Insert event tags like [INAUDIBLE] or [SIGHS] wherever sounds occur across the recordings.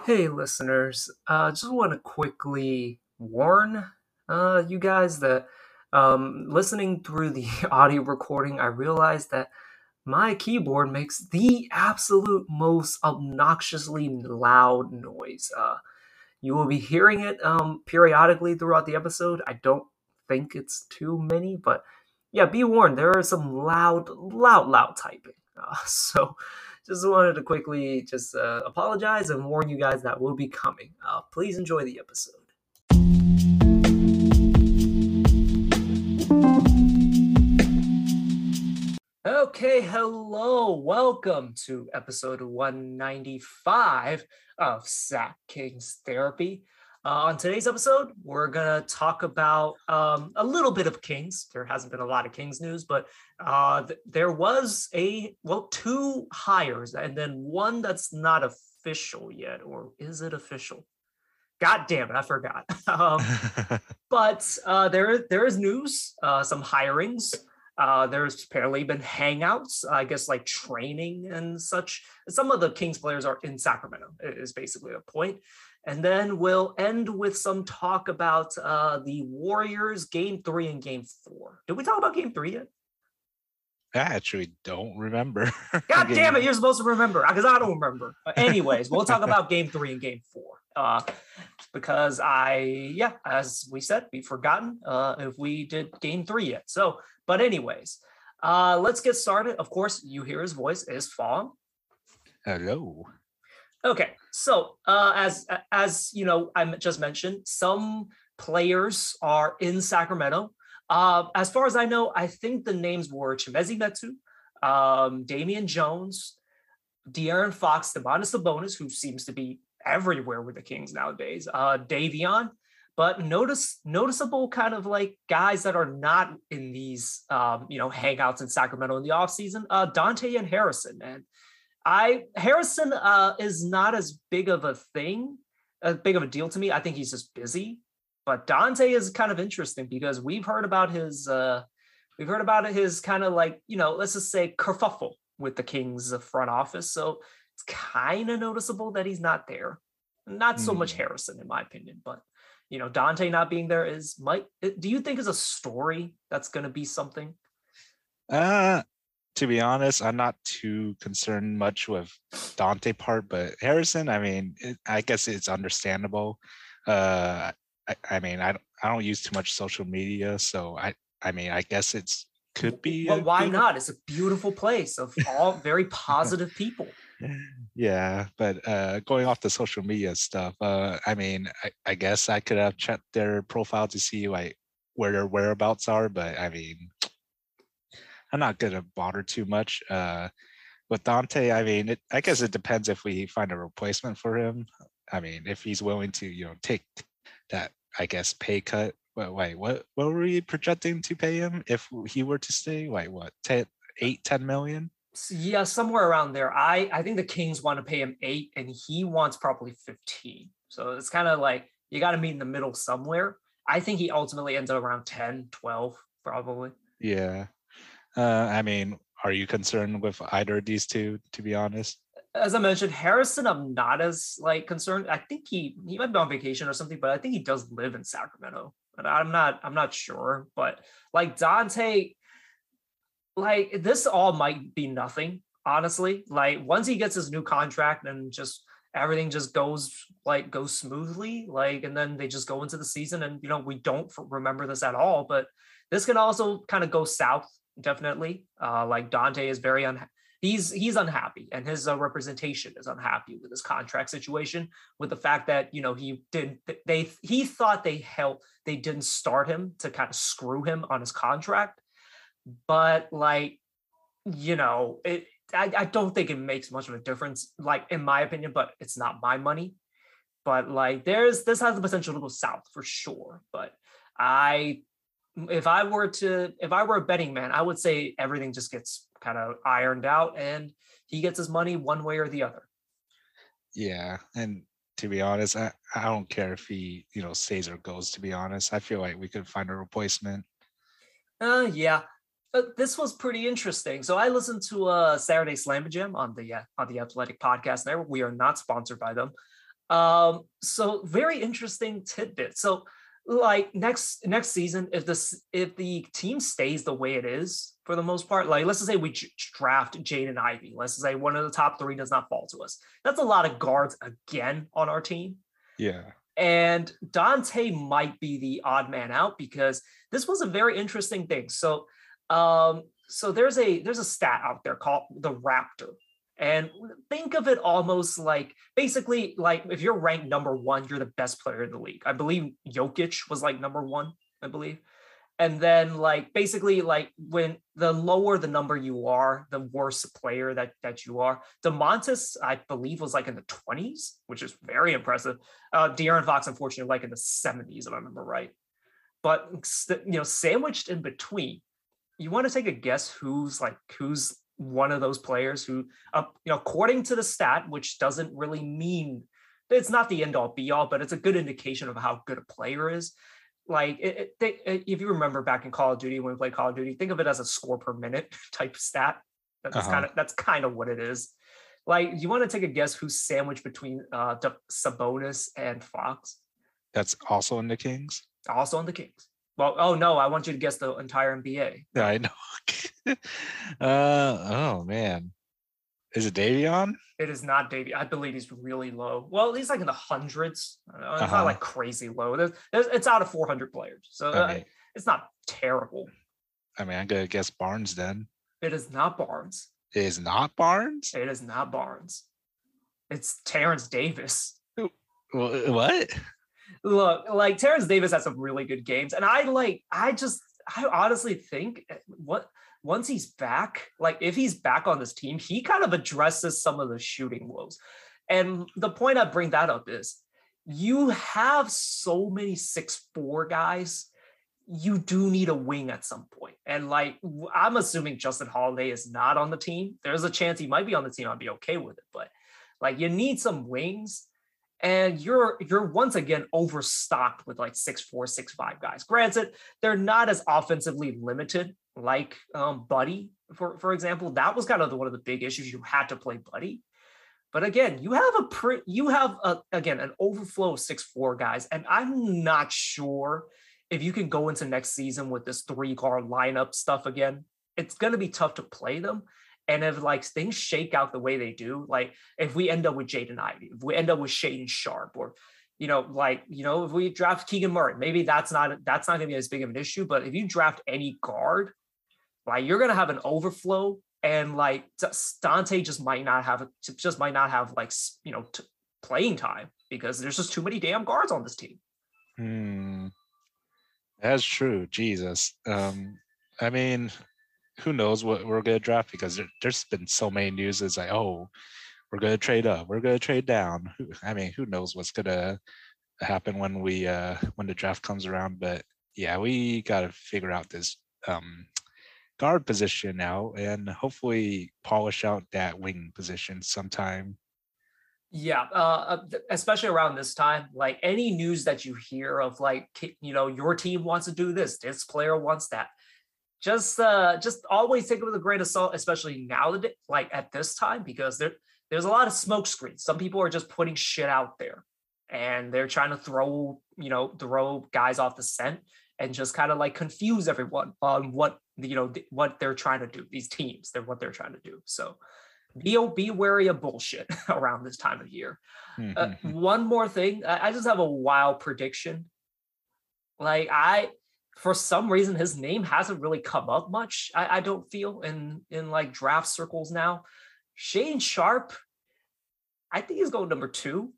Hey, listeners. Uh, just want to quickly warn uh, you guys that um, listening through the [LAUGHS] audio recording, I realized that my keyboard makes the absolute most obnoxiously loud noise. Uh, you will be hearing it um, periodically throughout the episode. I don't think it's too many, but yeah, be warned, there are some loud, loud, loud typing. Uh, [LAUGHS] so just wanted to quickly just uh, apologize and warn you guys that will be coming. Uh, please enjoy the episode. Okay, hello, welcome to episode 195 of Sack Kings Therapy. Uh, on today's episode, we're going to talk about um, a little bit of Kings. There hasn't been a lot of Kings news, but uh, th- there was a, well, two hires and then one that's not official yet. Or is it official? God damn it, I forgot. [LAUGHS] um, [LAUGHS] but uh, there, there is news, uh, some hirings. Uh, there's apparently been hangouts, I guess, like training and such. Some of the Kings players are in Sacramento, is basically the point. And then we'll end with some talk about uh, the Warriors game three and game four. Did we talk about game three yet? I actually don't remember. [LAUGHS] God damn it, you're supposed to remember because I don't remember. But anyways, we'll talk about game three and game four. Uh, because I, yeah, as we said, we've forgotten uh, if we did game three yet. So, but anyways, uh, let's get started. Of course, you hear his voice is Fong. Hello. Okay, so uh, as as you know, I just mentioned some players are in Sacramento. Uh, as far as I know, I think the names were Chimezie Metu, um, Damian Jones, De'Aaron Fox, Domantas Sabonis, who seems to be everywhere with the Kings nowadays, uh, Davion. But notice noticeable kind of like guys that are not in these um, you know hangouts in Sacramento in the offseason, uh, Donte and Harrison. And I Harrison uh, is not as big of a thing, as big of a deal to me. I think he's just busy. But Donte is kind of interesting because we've heard about his uh, we've heard about his kind of like you know let's just say kerfuffle with the Kings front office. So it's kind of noticeable that he's not there. Not so mm. much Harrison, in my opinion, but you know Donte not being there is might. Do you think is a story that's going to be something? Uh, to be honest, I'm not too concerned much with Donte part, but Harrison, I mean, it, I guess it's understandable. Uh, I, I mean, I don't, I don't use too much social media, so I, I mean, I guess it's could be. Well, why not? It's a beautiful place of all very positive people. [LAUGHS] Yeah, but uh, going off the social media stuff, uh, I mean, I, I guess I could have checked their profile to see like where their whereabouts are, but I mean, I'm not gonna bother too much. Uh, with Donte, I mean, it, I guess it depends if we find a replacement for him. I mean, if he's willing to, you know, take that, I guess, pay cut. Wait, wait, what, what were we projecting to pay him if he were to stay? Wait, what, 10, 8, 10 million? Yeah, somewhere around there. I, I think the Kings want to pay him eight and he wants probably 15. So it's kind of like you got to meet in the middle somewhere. I think he ultimately ends up around 10, 12, probably. Yeah. Uh, I mean, are you concerned with either of these two? To be honest, as I mentioned, Harrison, I'm not as like concerned. I think he he might be on vacation or something, but I think he does live in Sacramento. But I'm not I'm not sure. But like Donte, like this all might be nothing. Honestly, like once he gets his new contract and just everything just goes like goes smoothly like and then they just go into the season and you know we don't remember this at all but this can also kind of go south definitely. Uh, like Donte is very unhappy. He's he's unhappy, and his uh, representation is unhappy with his contract situation. With the fact that you know he did they he thought they held they didn't start him to kind of screw him on his contract, but like you know it. I, I don't think it makes much of a difference, like in my opinion, but it's not my money. But like there's this has the potential to go south for sure. But I if I were to if I were a betting man, I would say everything just gets kind of ironed out and he gets his money one way or the other. Yeah, and to be honest, I, I don't care if he, you know, stays or goes, to be honest. I feel like we could find a replacement. Uh yeah. Uh, this was pretty interesting. So I listened to uh Saturday Slam Jam on the uh, on the Athletic Podcast Network. We are not sponsored by them. Um, so very interesting tidbit. So like next next season, if this if the team stays the way it is for the most part, like let's just say we draft Jaden Ivey, let's say one of the top three does not fall to us. That's a lot of guards again on our team. Yeah. And Donte might be the odd man out because this was a very interesting thing. So um, so there's a there's a stat out there called the Raptor. And think of it almost like basically like if you're ranked number one, you're the best player in the league. I believe Jokic was like number one, I believe. And then like basically like when the lower the number you are, the worse player that that you are. Domantas, I believe, was like in the 20s, which is very impressive. Uh De'Aaron Fox, unfortunately, like in the 70s, if I remember right. But you know, sandwiched in between, you want to take a guess who's like who's one of those players who, uh, you know, according to the stat, which doesn't really mean it's not the end all be all, but it's a good indication of how good a player is. Like, it, it, it, if you remember back in Call of Duty when we played Call of Duty, think of it as a score per minute [LAUGHS] type stat. That's uh-huh. kind of that's kind of what it is. Like, you want to take a guess who's sandwiched between uh, Sabonis and Fox? That's also in the Kings. Also in the Kings. Well, oh no, I want you to guess the entire NBA. Yeah, I know. [LAUGHS] [LAUGHS] uh, oh man, is it Davion? It is not Davion. I believe he's really low. Well, he's like in the hundreds. It's uh-huh. not like crazy low. There's, there's, it's out of 400 players, so okay. uh, it's not terrible. I mean, I'm gonna guess Barnes then. It is not Barnes. It is not Barnes. It is not Barnes. It's Terrence Davis. What? look, like Terrence Davis has some really good games, and I like. I just, I honestly think eh, what once he's back, like if he's back on this team, he kind of addresses some of the shooting woes. And the point I bring that up is, you have so many six four guys. You do need a wing at some point. And like I'm assuming Justin Holiday is not on the team. There's a chance he might be on the team. I'd be okay with it. But like you need some wings and you're you're once again overstocked with like six four six five guys granted they're not as offensively limited like um, buddy for for example that was kind of the, one of the big issues you had to play buddy but again you have a pre you have a, again an overflow of six four guys and i'm not sure if you can go into next season with this three guard lineup stuff again it's going to be tough to play them and if like things shake out the way they do, like if we end up with Jaden Ivey, if we end up with Shaedon Sharpe, or you know, like you know, if we draft Keegan Murray, maybe that's not that's not gonna be as big of an issue. But if you draft any guard, like you're gonna have an overflow, and like Donte just might not have just might not have like you know t- playing time because there's just too many damn guards on this team. Hmm. That's true. Jesus. Um, I mean, who knows what we're to draft because there, has been so many news. It's like, oh, we're to trade up, we're to trade down. I mean, who knows what's to happen when we uh when the draft comes around? But yeah, we got to figure out this um guard position now and hopefully polish out that wing position sometime. Yeah, uh, uh especially around this time, like any news that you hear of, like you know, your team wants to do this, this player wants that just uh just always take it with a grain of salt, especially now that like at this time, because there there's a lot of smoke screens. Some people are just putting shit out there and they're trying to throw, you know, throw guys off the scent and just kind of like confuse everyone on what you know what they're trying to do. These teams, they're what they're trying to do. So be be wary of bullshit [LAUGHS] around this time of year. Mm-hmm. Uh, one more thing, I, I just have a wild prediction. Like I for some reason his name hasn't really come up much. I, I don't feel in in like draft circles now. Shaedon Sharpe I think he's going number two.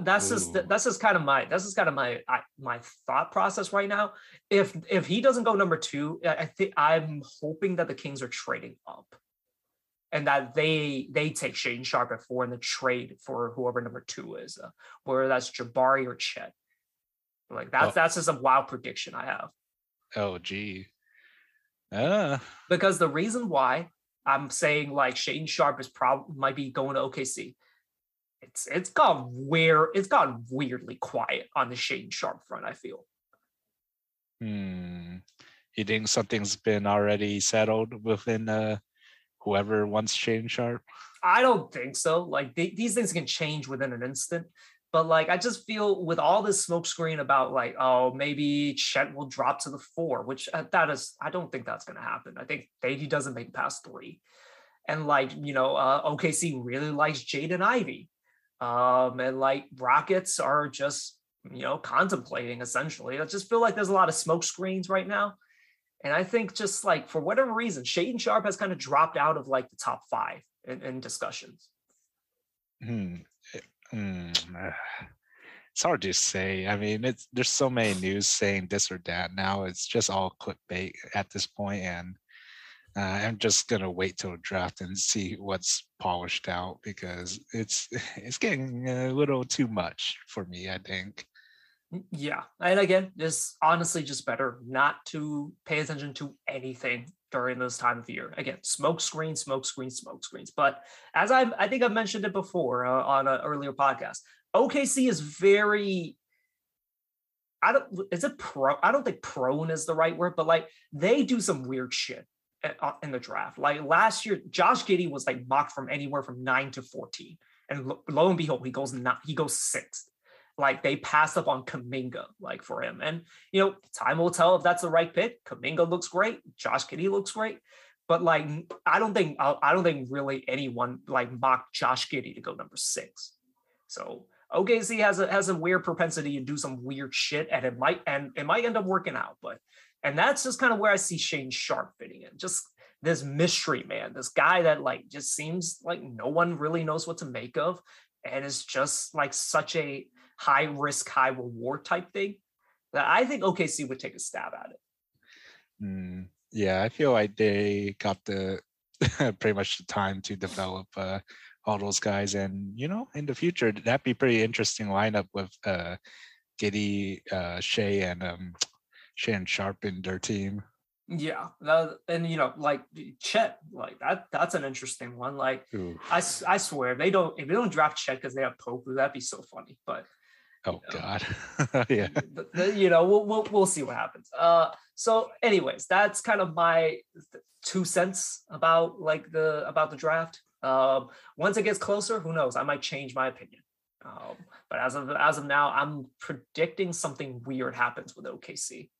That's Ooh. just that's just kind of my that's just kind of my I, my thought process right now. If if he doesn't go number two, I, I think I'm hoping that the Kings are trading up, and that they they take Shaedon Sharpe at four in the trade for whoever number two is, uh, whether that's Jabari or Chet. Like that's oh. that's just a wild prediction I have. Oh, gee. Uh. Because the reason why I'm saying like Shaedon Sharpe is probably might be going to OKC. It's it's gone where it's gone weirdly quiet on the Shaedon Sharpe front. I feel. Hmm. You think something's been already settled within uh whoever wants Shaedon Sharpe? I don't think so. Like they, these things can change within an instant. But like I just feel with all this smokescreen about like oh maybe Chet will drop to the four, which uh, that is I don't think that's going to happen. I think he doesn't make past three, and like you know uh, OKC really likes Jaden Ivey, um, and like Rockets are just you know contemplating essentially. I just feel like there's a lot of smoke screens right now, and I think just like for whatever reason, Shaedon Sharpe has kind of dropped out of like the top five in, in discussions. Hmm. Mm, it's hard to say. I mean, it's there's so many news saying this or that now. It's just all clickbait at this point, and uh, I'm just gonna wait till draft and see what's polished out because it's [LAUGHS] it's getting a little too much for me. I think. Mm, yeah, and again, it's honestly just better not to pay attention to anything during this time of year. Again, smoke screen, smoke screen, smoke screens. But as I I think I've mentioned it before uh, on an earlier podcast, OKC is very I don't is it pro I don't think prone is the right word, but like they do some weird shit Uh, in the draft. Like last year, Josh Giddey was like mocked from anywhere from nine to 14. And lo, lo and behold, he goes not he goes sixth like they pass up on Kuminga, like for him. And you know, time will tell if that's the right pick. Kuminga looks great. Josh Giddey looks great. But like, I don't think I don't think really anyone like mocked Josh Giddey to go number six. So OKC has a has a weird propensity to do some weird shit, and it might and it might end up working out. But and that's just kind of where I see Shaedon Sharpe fitting in. Just this mystery man, this guy that like just seems like no one really knows what to make of, and is just like such a high risk, high reward type thing, that I think OKC would take a stab at it. Mm, yeah, I feel like they got the [LAUGHS] pretty much the time to develop uh, all those guys, and you know, in the future, that'd be pretty interesting lineup with uh, Giddey, uh, Shai, and um, Shai and Sharpe their team. Yeah, and you know, like Chet, like that. That's an interesting one. Like, I, I swear, they don't if they don't draft Chet because they have Poku, that'd be so funny. But Oh you know, God. [LAUGHS] yeah. The, the, you know, we'll, we'll we'll see what happens. Uh so anyways, that's kind of my two cents about like the about the draft. Um once it gets closer, who knows? I might change my opinion. Um, but as of as of now, I'm predicting something weird happens with OKC.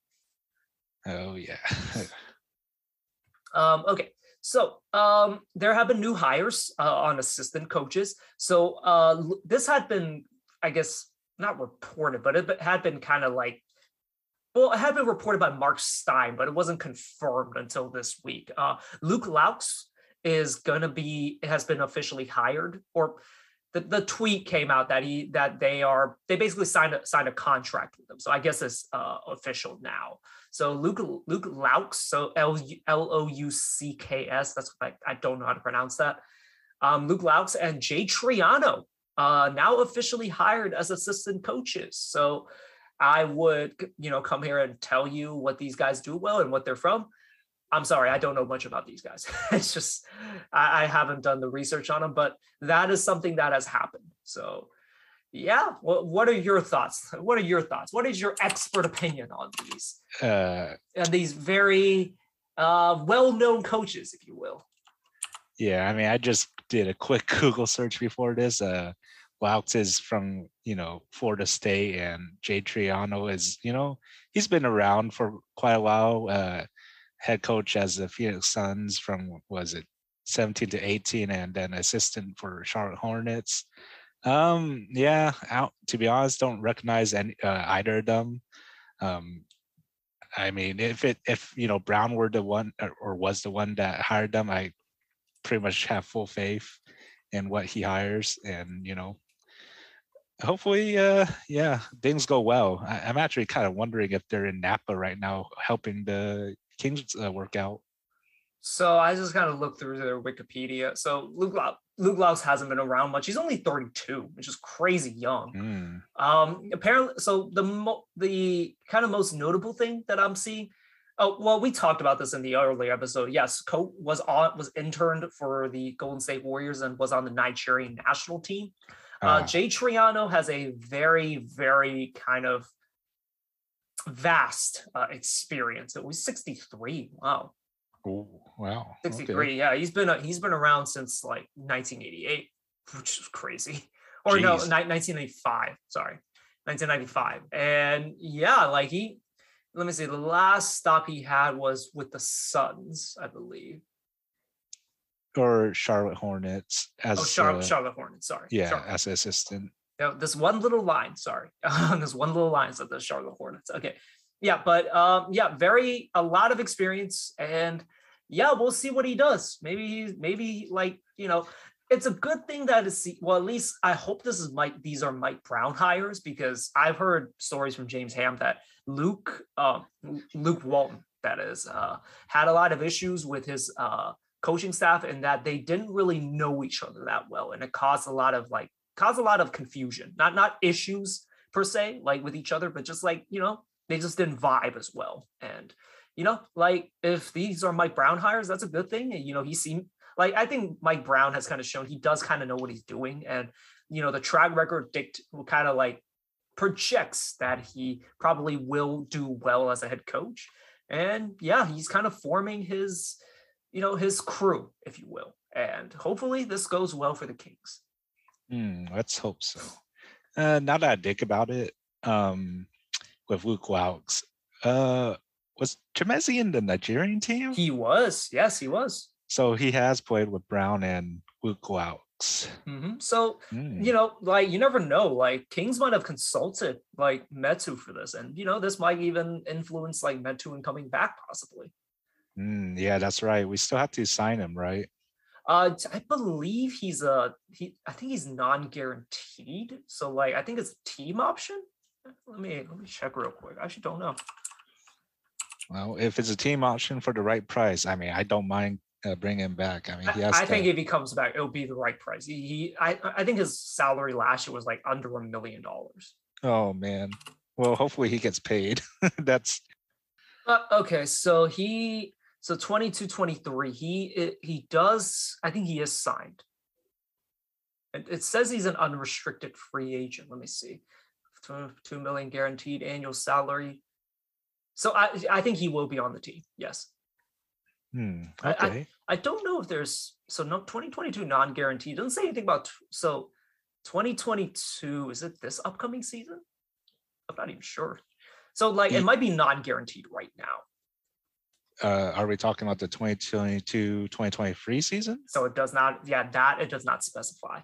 Oh yeah. [LAUGHS] um, okay. So um, there have been new hires uh, on assistant coaches. So uh, this had been, I guess, not reported, but it had been kind of like, well, it had been reported by Mark Stein, but it wasn't confirmed until this week. Uh, Luke Loucks is going to be, has been officially hired, or the, the tweet came out that he that they are they basically signed a signed a contract with them. So I guess it's uh, official now. So Luke Luke Loucks, so L L O U C K S. That's I, I don't know how to pronounce that. Um, Luke Loucks and Jay Triano uh, now officially hired as assistant coaches. So I would, you know, come here and tell you what these guys do well and what they're from. I'm sorry, I don't know much about these guys. [LAUGHS] it's just I, I haven't done the research on them, but that is something that has happened. So yeah, well, what are your thoughts? What are your thoughts? What is your expert opinion on these uh, and these very uh, well-known coaches, if you will? Yeah, I mean, I just did a quick [LAUGHS] Google search before this. Uh, Loucks is from you know Florida State, and Jay Triano is you know he's been around for quite a while. Uh, head coach as the Phoenix Suns from was it 17 to 18, and then assistant for Charlotte Hornets. Um, yeah, out to be honest, don't recognize any uh, either of them. Um, I mean, if it if you know Brown were the one or, or was the one that hired them, I pretty much have full faith in what he hires, and you know hopefully uh yeah things go well I, am actually kind of wondering if they're in napa right now helping the kings uh, work out so i just kind of looked through their wikipedia so luke luke Loucks hasn't been around much he's only 32 which is crazy young mm. um apparently so the mo- the kind of most notable thing that i'm seeing Oh well, we talked about this in the earlier episode. Yes, Coach was on was interned for the Golden State Warriors and was on the Nigerian national team. Uh, ah. Jay Triano has a very, very kind of vast uh, experience. It was 63. Wow. Oh wow. 63. Okay. Yeah, he's been uh, he's been around since like 1988, which is crazy. Or no, Jeez. ni- 1995. Sorry, 1995. And yeah, like he. Let me see. The last stop he had was with the Suns, I believe. Or Charlotte Hornets as Oh, Charlotte, uh, Charlotte Hornets. Sorry. yeah, Charlotte. as assistant. Yeah, this one little line. Sorry, [LAUGHS] this one little line said the Charlotte Hornets. Okay, yeah, but um, yeah, very a lot of experience, and yeah, we'll see what he does. Maybe he's maybe like you know, it's a good thing that is well, at least I hope this is Mike. These are Mike Brown hires because I've heard stories from James Ham that Luke, um, Luke Walton, that is, uh, had a lot of issues with his uh coaching staff and that they didn't really know each other that well, and it caused a lot of like caused a lot of confusion. Not not issues per se, like with each other, but just like you know, they just didn't vibe as well. And you know, like if these are Mike Brown hires, that's a good thing. And you know, he seemed like I think Mike Brown has kind of shown he does kind of know what he's doing, and you know, the track record dict kind of like projects that he probably will do well as a head coach. And yeah, he's kind of forming his, you know, his crew, if you will. And hopefully this goes well for the Kings. Hmm, let's hope so. Uh, now that I think about it, um, with Luke Loucks, uh, was Chimezie in the Nigerian team? He was, yes, he was. so he has played with Brown and Luke Loucks. hmm So Hmm, you know, like you never know. Like Kings might have consulted like Metu for this, and you know, this might even influence like Metu in coming back possibly. hmm, yeah, that's right. We still have to sign him, right? Uh, I believe he's a he. I think he's non-guaranteed. So like, I think it's a team option. Let me let me check real quick. I actually don't know. Well, if it's a team option for the right price, I mean, I don't mind uh, bringing him back. I mean, he I, has I to, think if he comes back, it'll be the right price. He, he I I think his salary last year was like under a million dollars. oh man. Well, hopefully he gets paid. [LAUGHS] that's Uh, okay, so he so 22 23 he he does I think he is signed. It, it says he's an unrestricted free agent. Let me see. Two, 2 million guaranteed annual salary. So I I think he will be on the team. Yes. hmm, I- I- I don't know if there's so no 2022 non-guaranteed. Doesn't say anything about so 2022 is it this upcoming season? I'm not even sure. So like Ye- it might be non-guaranteed right now. Uh, are we talking about the 2022 2023 season? So it does not, yeah, that it does not specify.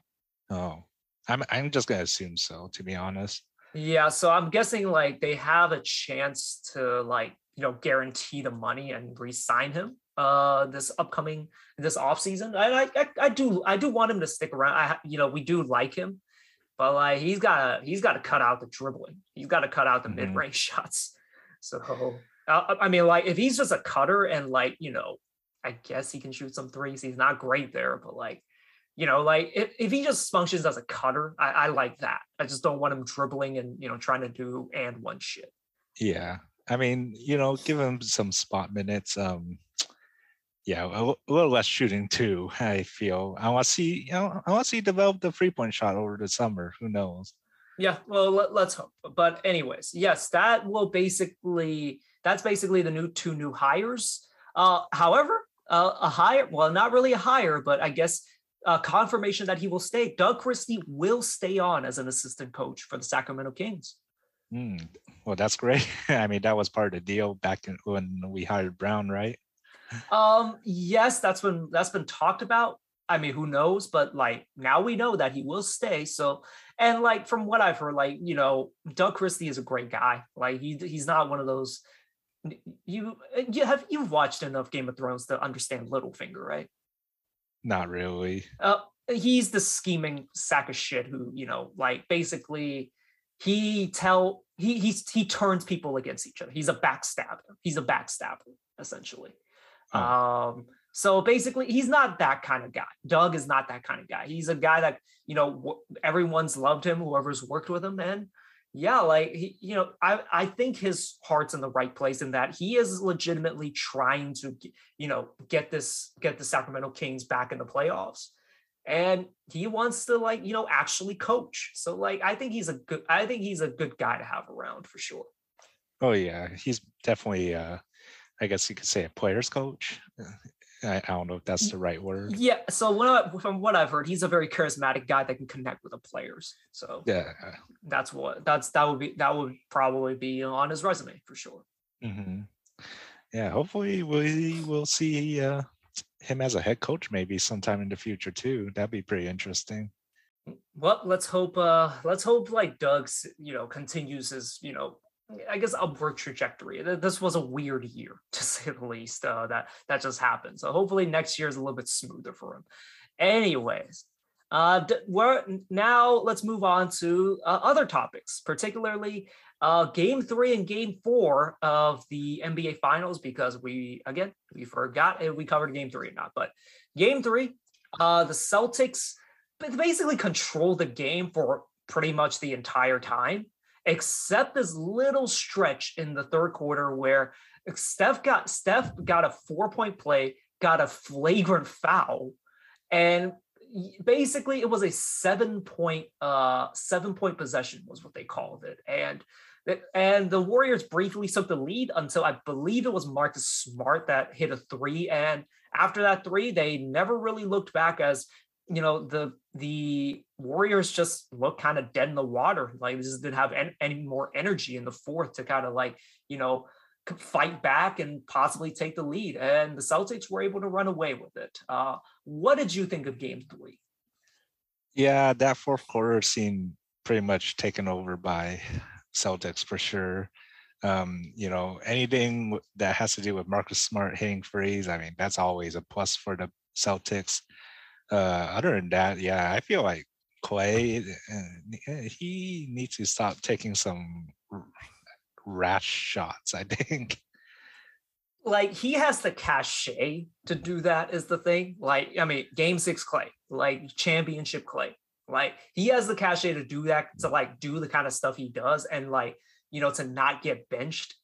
Oh, I'm I'm just gonna assume so. To be honest. Yeah, so I'm guessing like they have a chance to like you know guarantee the money and re-sign him uh this upcoming this off season. I, I I do I do want him to stick around. I you know we do like him, but like he's got to he's got to cut out the dribbling. He's got to cut out the Mhm. mid range [LAUGHS] shots. So uh, I mean like if he's just a cutter and like you know I guess he can shoot some threes. He's not great there, but like you know, like if, if he just functions as a cutter, I, I like that. I just don't want him dribbling and you know trying to do and one shit. Yeah, I mean, you know, give him some spot minutes. Um, yeah, a, a little less shooting too. I feel. I want to see, you know, I want to see develop the three point shot over the summer. Who knows? Yeah, well, let, let's hope. But anyways, yes, that will basically that's basically the new two new hires. Uh, however, uh, a hire, well, not really a hire, but I guess uh, confirmation that he will stay. Doug Christie will stay on as an assistant coach for the Sacramento Kings. Hmm, well, that's great. [LAUGHS] I mean, that was part of the deal back in, when we hired Brown, right? Um, yes, that's been that's been talked about. I mean, who knows? But like now we know that he will stay. So, and like from what I've heard, like you know, Doug Christie is a great guy. Like he he's not one of those. You you have you've watched enough Game of Thrones to understand Littlefinger, right? Not really. Uh, he's the scheming sack of shit who you know, like basically, he tell he he's he turns people against each other. He's a backstabber. He's a backstabber essentially. Oh. Um, so basically, he's not that kind of guy. Doug is not that kind of guy. He's a guy that you know everyone's loved him, whoever's worked with him, and yeah, like he, you know, I I think his heart's in the right place in that he is legitimately trying to you know get this get the Sacramento Kings back in the playoffs, and he wants to like you know actually coach. So like I think he's a good I think he's a good guy to have around for sure. Oh yeah, he's definitely uh, I guess you could say a players coach. I, I don't know if that's the right word. Yeah. So from what I've heard, he's a very charismatic guy that can connect with the players. So Yeah. that's what that's that would be that would probably be on his resume for sure. hmm Yeah. Hopefully we will see uh, him as a head coach maybe sometime in the future too. That'd be pretty interesting. Well, let's hope uh let's hope like Doug's, you know, continues his, you know, I guess upward trajectory. This was a weird year [LAUGHS] to say the least. Uh that that just happened. So hopefully next year is a little bit smoother for him. Anyways, uh we're now let's move on to uh, other topics, particularly uh game 3 and game 4 of the NBA finals because we again, we forgot if we covered game 3 or not, but game 3 uh the Celtics basically controlled the game for pretty much the entire time, except this little stretch in the third quarter where Steph got Steph got a four point play, got a flagrant foul, and basically it was a seven point uh seven point possession was what they called it, and. And the Warriors briefly took the lead until I believe it was Marcus Smart that hit a three. And after that three, they never really looked back as you know the the warriors just looked kind of dead in the water like they just didn't have any, any more energy in the fourth to kind of like you know fight back and possibly take the lead and the celtics were able to run away with it uh what did you think of game three Yeah, that fourth quarter seemed pretty much taken over by Celtics for sure. Um, you know, anything that has to do with Marcus Smart hitting threes, I mean, that's always a plus for the Celtics. Uh, other than that, yeah, I feel like Clay, uh, uh, he needs to stop taking some rash shots. I [LAUGHS] think. like he has the cachet to do that is the thing like i mean game six clay like championship clay like he has the cachet to do that to like do the kind of stuff he does and like you know to not get benched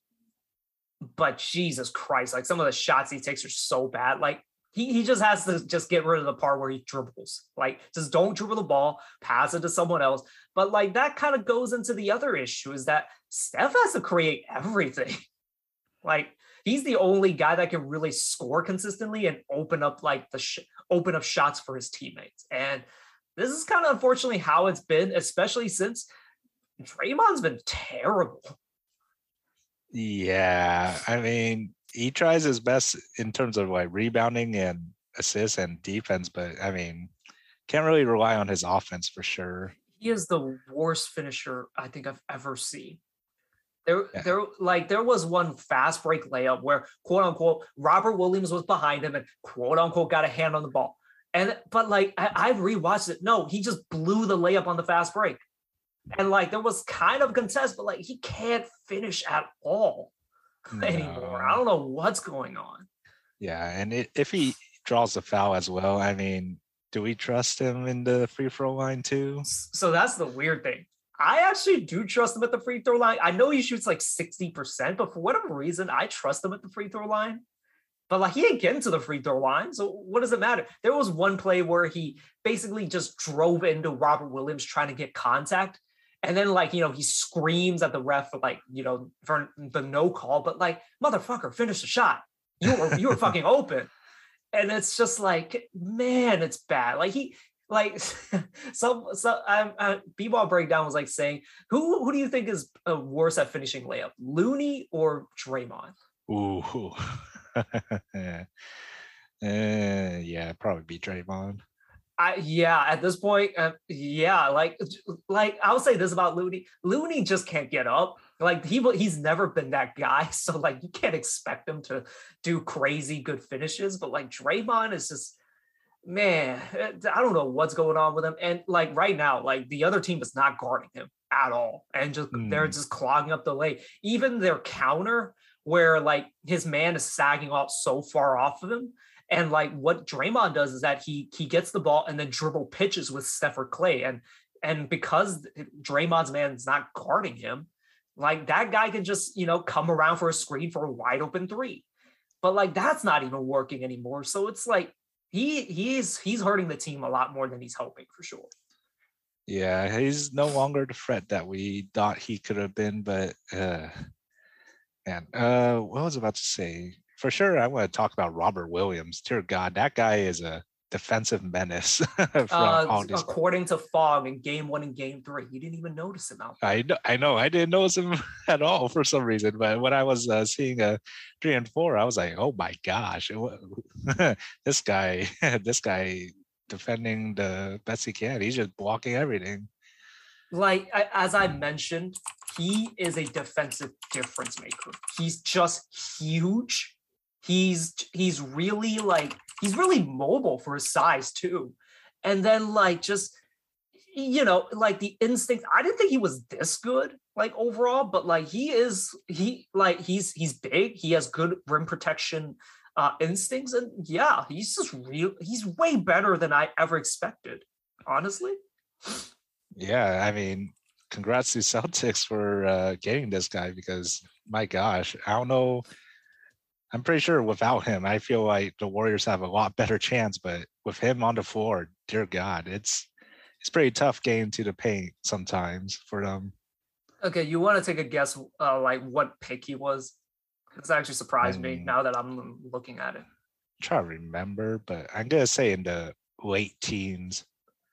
but jesus christ like some of the shots he takes are so bad like he, he just has to just get rid of the part where he dribbles like just don't dribble the ball pass it to someone else but like that kind of goes into the other issue is that steph has to create everything [LAUGHS] like he's the only guy that can really score consistently and open up like the sh- open up shots for his teammates. And this is kind of unfortunately how it's been, especially since Draymond's been terrible. Yeah, I mean, he tries his best in terms of like rebounding and assists and defense, but I mean, can't really rely on his offense for sure. He is the worst finisher I think I've ever seen. There, Yeah. there, like there was one fast break layup where quote unquote Robert Williams was behind him and quote unquote got a hand on the ball. And but like I, I've rewatched it. No, he just blew the layup on the fast break. And like there was kind of contest, but like he can't finish at all [LAUGHS] anymore. I don't know what's going on. Yeah, and it, if he draws the foul as well, I mean, do we trust him in the free throw line too? So that's the weird thing. I actually do trust him at the free throw line. I know he shoots like 60%, but for whatever reason, I trust him at the free throw line. But like he ain't getting to the free throw line. So what does it matter? There was one play where he basically just drove into Robert Williams trying to get contact. And then like, you know, he screams at the ref for like, you know, for the no call, but like, motherfucker, finish the shot. You were you were [LAUGHS] fucking open. And it's just like, man, it's bad. Like he like [LAUGHS] some so um, uh, b-ball breakdown was like saying who who do you think is uh, worse at finishing layup looney or draymond Ooh. uh, [LAUGHS] yeah, probably be Draymond. I, yeah at this point uh, yeah like like i'll say this about looney. Looney just can't get up. Like he he's never been that guy [LAUGHS] so like you can't expect him to do crazy good finishes but like draymond is just man eh, i don't know what's going on with him and like right now like the other team is not guarding him at all and just they're Mm. just clogging up the lane. Even their counter where like his man is sagging off so far off of him and like what Draymond does is that he he gets the ball and then dribble pitches with Steph or Clay. And and because Draymond's man's not guarding him, like that guy can just, you know, come around for a screen for a wide open three. But like that's not even working anymore. So it's like he he's he's hurting the team a lot more than he's helping for sure. Yeah, he's no longer the threat that we thought he could have been, but uh Man, uh, what was I about to say? For sure, I want to talk about Robert Williams. Dear God, that guy is a defensive menace. [LAUGHS] from Uh, according to Fong in game one and game three, you didn't even notice him out there. I know, I know, I didn't notice him [LAUGHS] at all for some reason. But when I was uh, seeing a three and four, I was like, "Oh my gosh, [LAUGHS] this guy, this guy defending the best he can. He's just blocking everything." like I, as I mentioned, he is a defensive difference maker. He's just huge. He's he's really like he's really mobile for his size too. And then like just you know, like the instinct. I didn't think he was this good, like overall, but like he is he like he's he's big. He has good rim protection uh instincts, and yeah, he's just real. He's way better than I ever expected, honestly. Yeah, I mean, congrats to Celtics for uh, getting this guy because my gosh, I don't know. I'm pretty sure without him, I feel like the Warriors have a lot better chance. But with him on the floor, dear God, it's it's pretty tough getting to the paint sometimes for them. Okay, you want to take a guess, uh, like what pick he was? It's actually surprised me Mm. now that I'm looking at it. try to remember, but I'm gonna say in the late teens,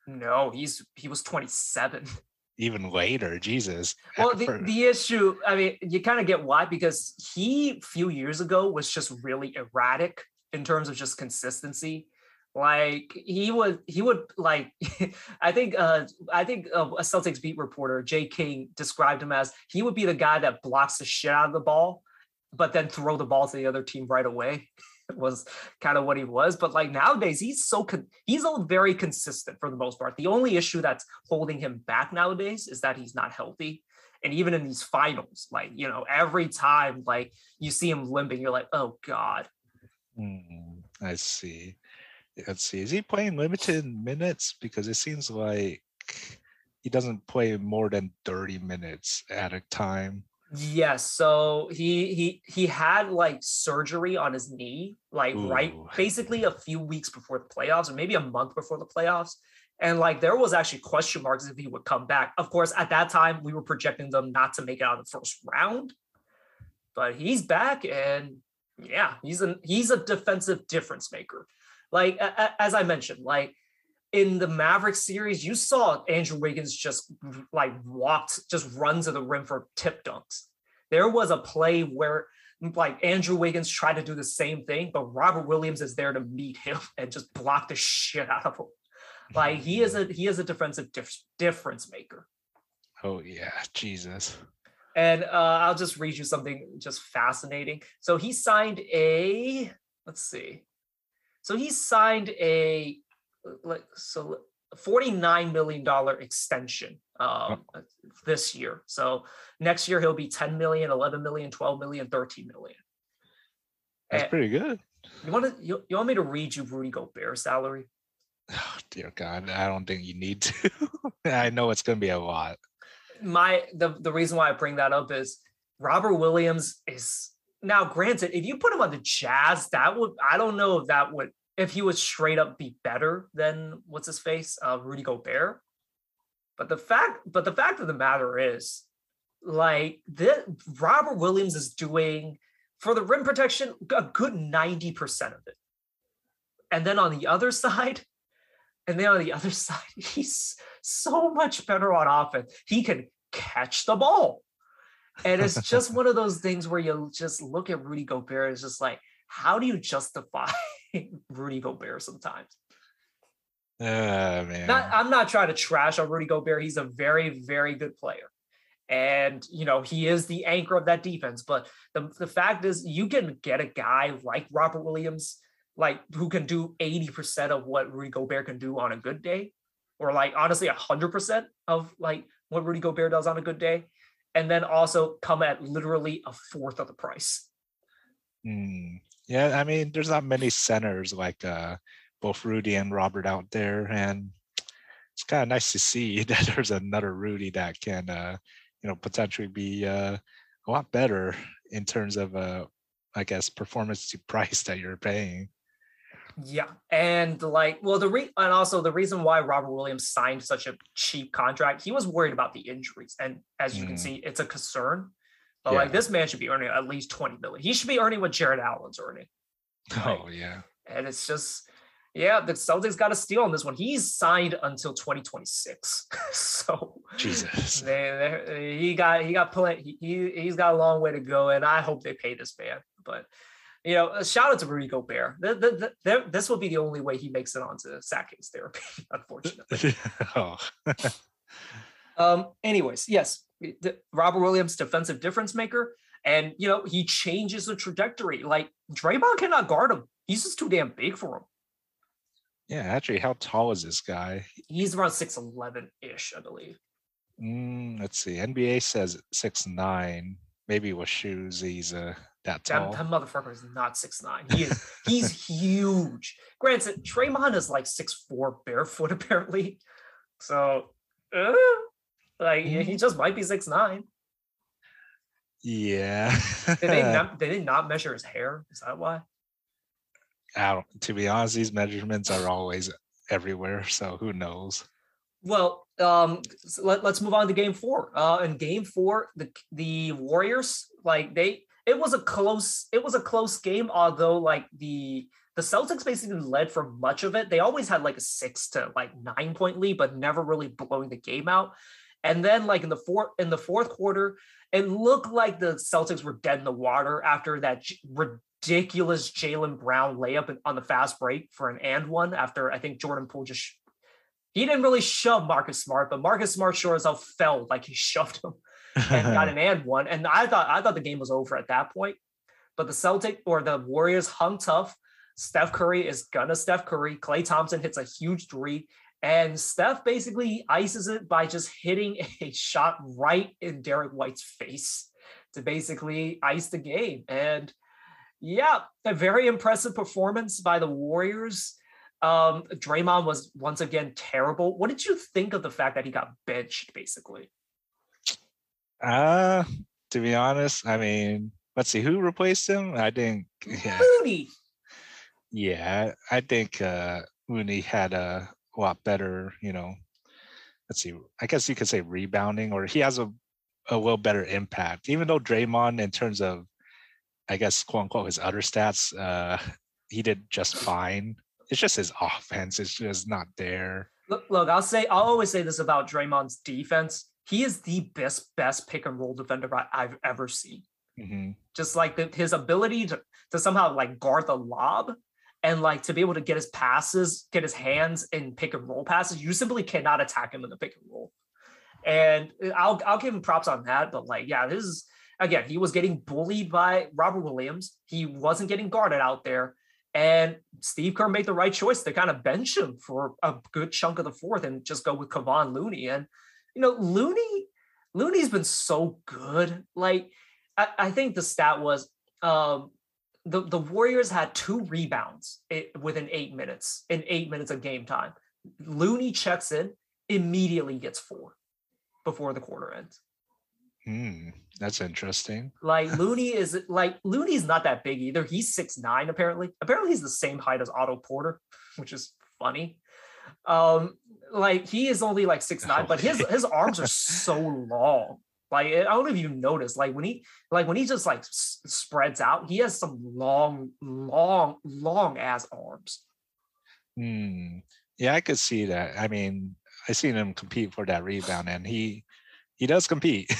No, he's he was 27. [LAUGHS] even later. Jesus. [LAUGHS] Well, the, the issue, I mean, you kind of get why because he few years ago was just really erratic in terms of just consistency. Like he would, he would like. [LAUGHS] I think, uh, I think uh, a Celtics beat reporter Jay King described him as he would be the guy that blocks the shit out of the ball, but then throw the ball to the other team right away. [LAUGHS] was kind of what he was. But like nowadays, he's so con- he's all very consistent for the most part. The only issue that's holding him back nowadays is that he's not healthy. And even in these finals, like you know, every time like you see him limping, you're like, oh god. Hmm, I see. Let's see. Is he playing limited minutes? Because it seems like he doesn't play more than 30 minutes at a time. Yes, so he he he had like surgery on his knee, like right basically a few weeks before the playoffs, or maybe a month before the playoffs. And like there was actually question marks if he would come back. Of course, at that time we were projecting them not to make it out of the first round, but he's back, and yeah, he's a he's a defensive difference maker. Like a- a- as I mentioned, like in the Maverick series, you saw Andrew Wiggins just like walked, just run to the rim for tip dunks. There was a play where like Andrew Wiggins tried to do the same thing, but Robert Williams is there to meet him [LAUGHS] and just block the shit out of him. Like he is a he is a defensive dif- difference maker. Oh yeah, Jesus. And uh, I'll just read you something just fascinating. So he signed a let's see. So he signed a like so 49 million dollar extension um this year. So next year he'll be 10 million, 11 million, 12 million, 13 million. That's And pretty good. you want to you, you want me to read you Rudy Gobert salary? Oh, dear God, I don't think you need to. [LAUGHS] I know it's going to be a lot. my the the reason why I bring that up is Robert Williams is now granted if you put him on the Jazz that would I don't know if that would if he would straight up be better than what's his face uh Rudy Gobert but the fact but the fact of the matter is like this Robert Williams is doing for the rim protection a good 90% of it and then on the other [LAUGHS] side and then on the other [LAUGHS] side, he's so much better on offense. He can catch the ball. And it's just [LAUGHS] one of those things where you just look at Rudy Gobert, it's just like, how do you justify Rudy Gobert sometimes? Uh, man. Not, I'm not trying to trash on Rudy Gobert. He's a very, very good player. And, you know, he is the anchor of that defense. But the, the fact is, you can get a guy like Robert Williams, like who can do 80% of what Rudy Gobert can do on a good day, or like honestly, 100% of like what Rudy Gobert does on a good day. And then also come at literally a fourth of the price. Hmm. Yeah, I mean, there's not many centers like uh, both Rudy and Robert out there, and it's kind of nice to see [LAUGHS] that there's another Rudy that can, uh, you know, potentially be uh, a lot better in terms of, uh, I guess, performance to [LAUGHS] price that you're paying. Yeah, and like, well, the re and also the reason why Robert Williams signed such a cheap contract, he was worried about the injuries, and as you can Mm. see, it's a concern. But like this man should be earning at least 20 million. He should be earning what Jarrett Allen's earning. Oh yeah. And it's just, yeah, the Celtics got a steal on this one. He's signed until 2026. [LAUGHS] so Jesus. they, they, he got he got plenty. He, he he's got a long way to go, and I hope they pay this man. But you know, a shout out to Rudy Bear. Th- th- th- th- this will be the only way he makes it onto Sackings therapy, [LAUGHS] unfortunately. [LAUGHS] oh. Um, anyways, yes, the- Robert Williams, defensive difference maker, and you know he changes the trajectory. Like Draymond cannot guard him; he's just too damn big for him. Yeah, actually, how tall is this guy? He's around six eleven ish, I believe. Mm, let's see. NBA says six nine. Maybe with shoes, he's uh, that That, tall. that motherfucker is not six nine. He is [LAUGHS] he's huge. Granted, Draymond is like six four barefoot [LAUGHS] apparently, so uh, like he he just might be six nine. Yeah. Did they [LAUGHS] not? Did they not measure his hair? Is that why? I don't, to be honest, these measurements are always everywhere. So who knows? Well, um, so let, us move on to game four. Uh, in game four, the the Warriors, like they, it was a close, it was a close game. Although, like the the Celtics basically led for much of it. They always had like a six to like nine point lead, but never really blowing the game out. And then, like in the fourth in the fourth quarter, it looked like the Celtics were dead in the water after that j- ridiculous Jaylen Brown layup on the fast break for an and one. After I think Jordan Poole just he didn't really shove Marcus Smart, but Marcus Smart sure as hell felt like he [LAUGHS] shoved him and got [LAUGHS] an and one. And I thought I thought the game was over at that point. But the Celtic or the Warriors hung tough. Steph Curry is gonna Steph Curry. Klay Thompson hits a huge three. And Steph basically ices it by just hitting [LAUGHS] a shot right in Derrick White's face to basically ice the game. And yeah, a very impressive performance by the Warriors. Um, Draymond was once again terrible. What did you think of the fact that he got benched basically? Uh, to be honest, I mean, let's see who replaced him. I think, yeah, Mooney. yeah, I think uh, Mooney had a lot better, you know. Let's see, I guess you could say rebounding, or he has a a little better impact. Even though Draymond, in terms of, I guess, quote unquote, his other stats, uh, [LAUGHS] he did just fine. It's just his offense is just not there. Look, look, I'll say I'll always say this about Draymond's defense. He is the best, best pick and roll defender I've ever seen. hmm Just like the, his ability to, to somehow like guard the lob and like to be able to get his passes, get his hands in pick and roll passes. You simply cannot attack him in the pick and roll. And uh, I'll I'll give him props on that. But like, yeah, this is again, he was getting bullied by Robert Williams. He wasn't getting guarded out there. And Steve Kerr made the right choice to kind of bench him for a good chunk of the fourth and just go with Kevon Looney. And you know, Looney, Looney's been so good. Like, I, I think the stat was um the, the Warriors had two rebounds i- within eight minutes, in eight minutes of game time. Looney checks in, immediately gets four before the quarter ends. Hmm, that's interesting. Like [LAUGHS] Looney is like Looney's not that big either. He's six nine apparently. Apparently he's the same height as Otto Porter, which is funny. Um, like he is only like six nine, but his his arms are [LAUGHS] so long. Like I don't know if you noticed, like when he like when he just like s- spreads out, he has some long, long, long ass arms. Hmm. Yeah, I could see that. I mean, I seen him compete for that rebound, and he he does compete.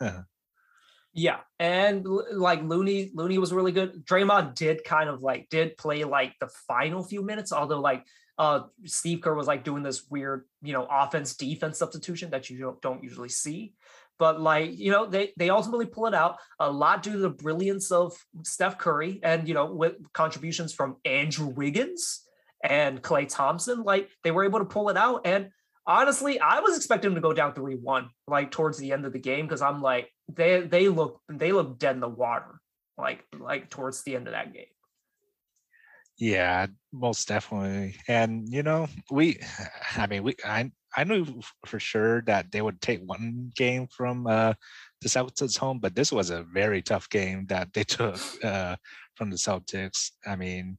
[LAUGHS] Yeah, and like Looney, Looney was really good. Draymond did kind of like did play like the final few minutes, although like uh Steve Kerr was like doing this weird, you know, offense defense substitution that you don't, don't usually see. But like, you know, they they ultimately pull it out a lot due to the brilliance of Steph Curry and you know, with contributions from Andrew Wiggins and Klay Thompson, like they were able to pull it out. And honestly, I was expecting them to go down 3-1 like towards the end of the game because I'm like, they they look they look dead in the water, like like towards the end of that game. yeah, most definitely. And you know, we, [SIGHS] I mean, we, I, I knew for sure that they would take one game from uh, the Celtics home, but this was a very tough game that they [LAUGHS] took uh, from the Celtics. I mean,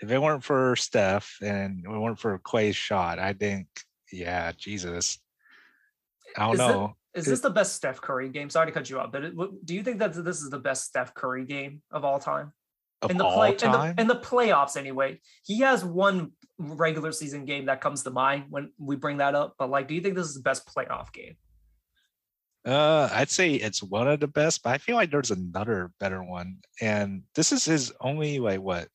if it weren't for Steph and it weren't for Klay's shot, I think, yeah, Jesus, I don't Is it- know. is this the best Steph Curry game? Sorry to cut you off, but it, do you think that this is the best Steph Curry game of all time? In the play time? In, the, in the playoffs anyway. He has one regular season game that comes to mind when we bring that up. But like, do you think this is the best playoff game? Uh, I'd say it's one of the best, but I feel like there's another better one. And this is his only like what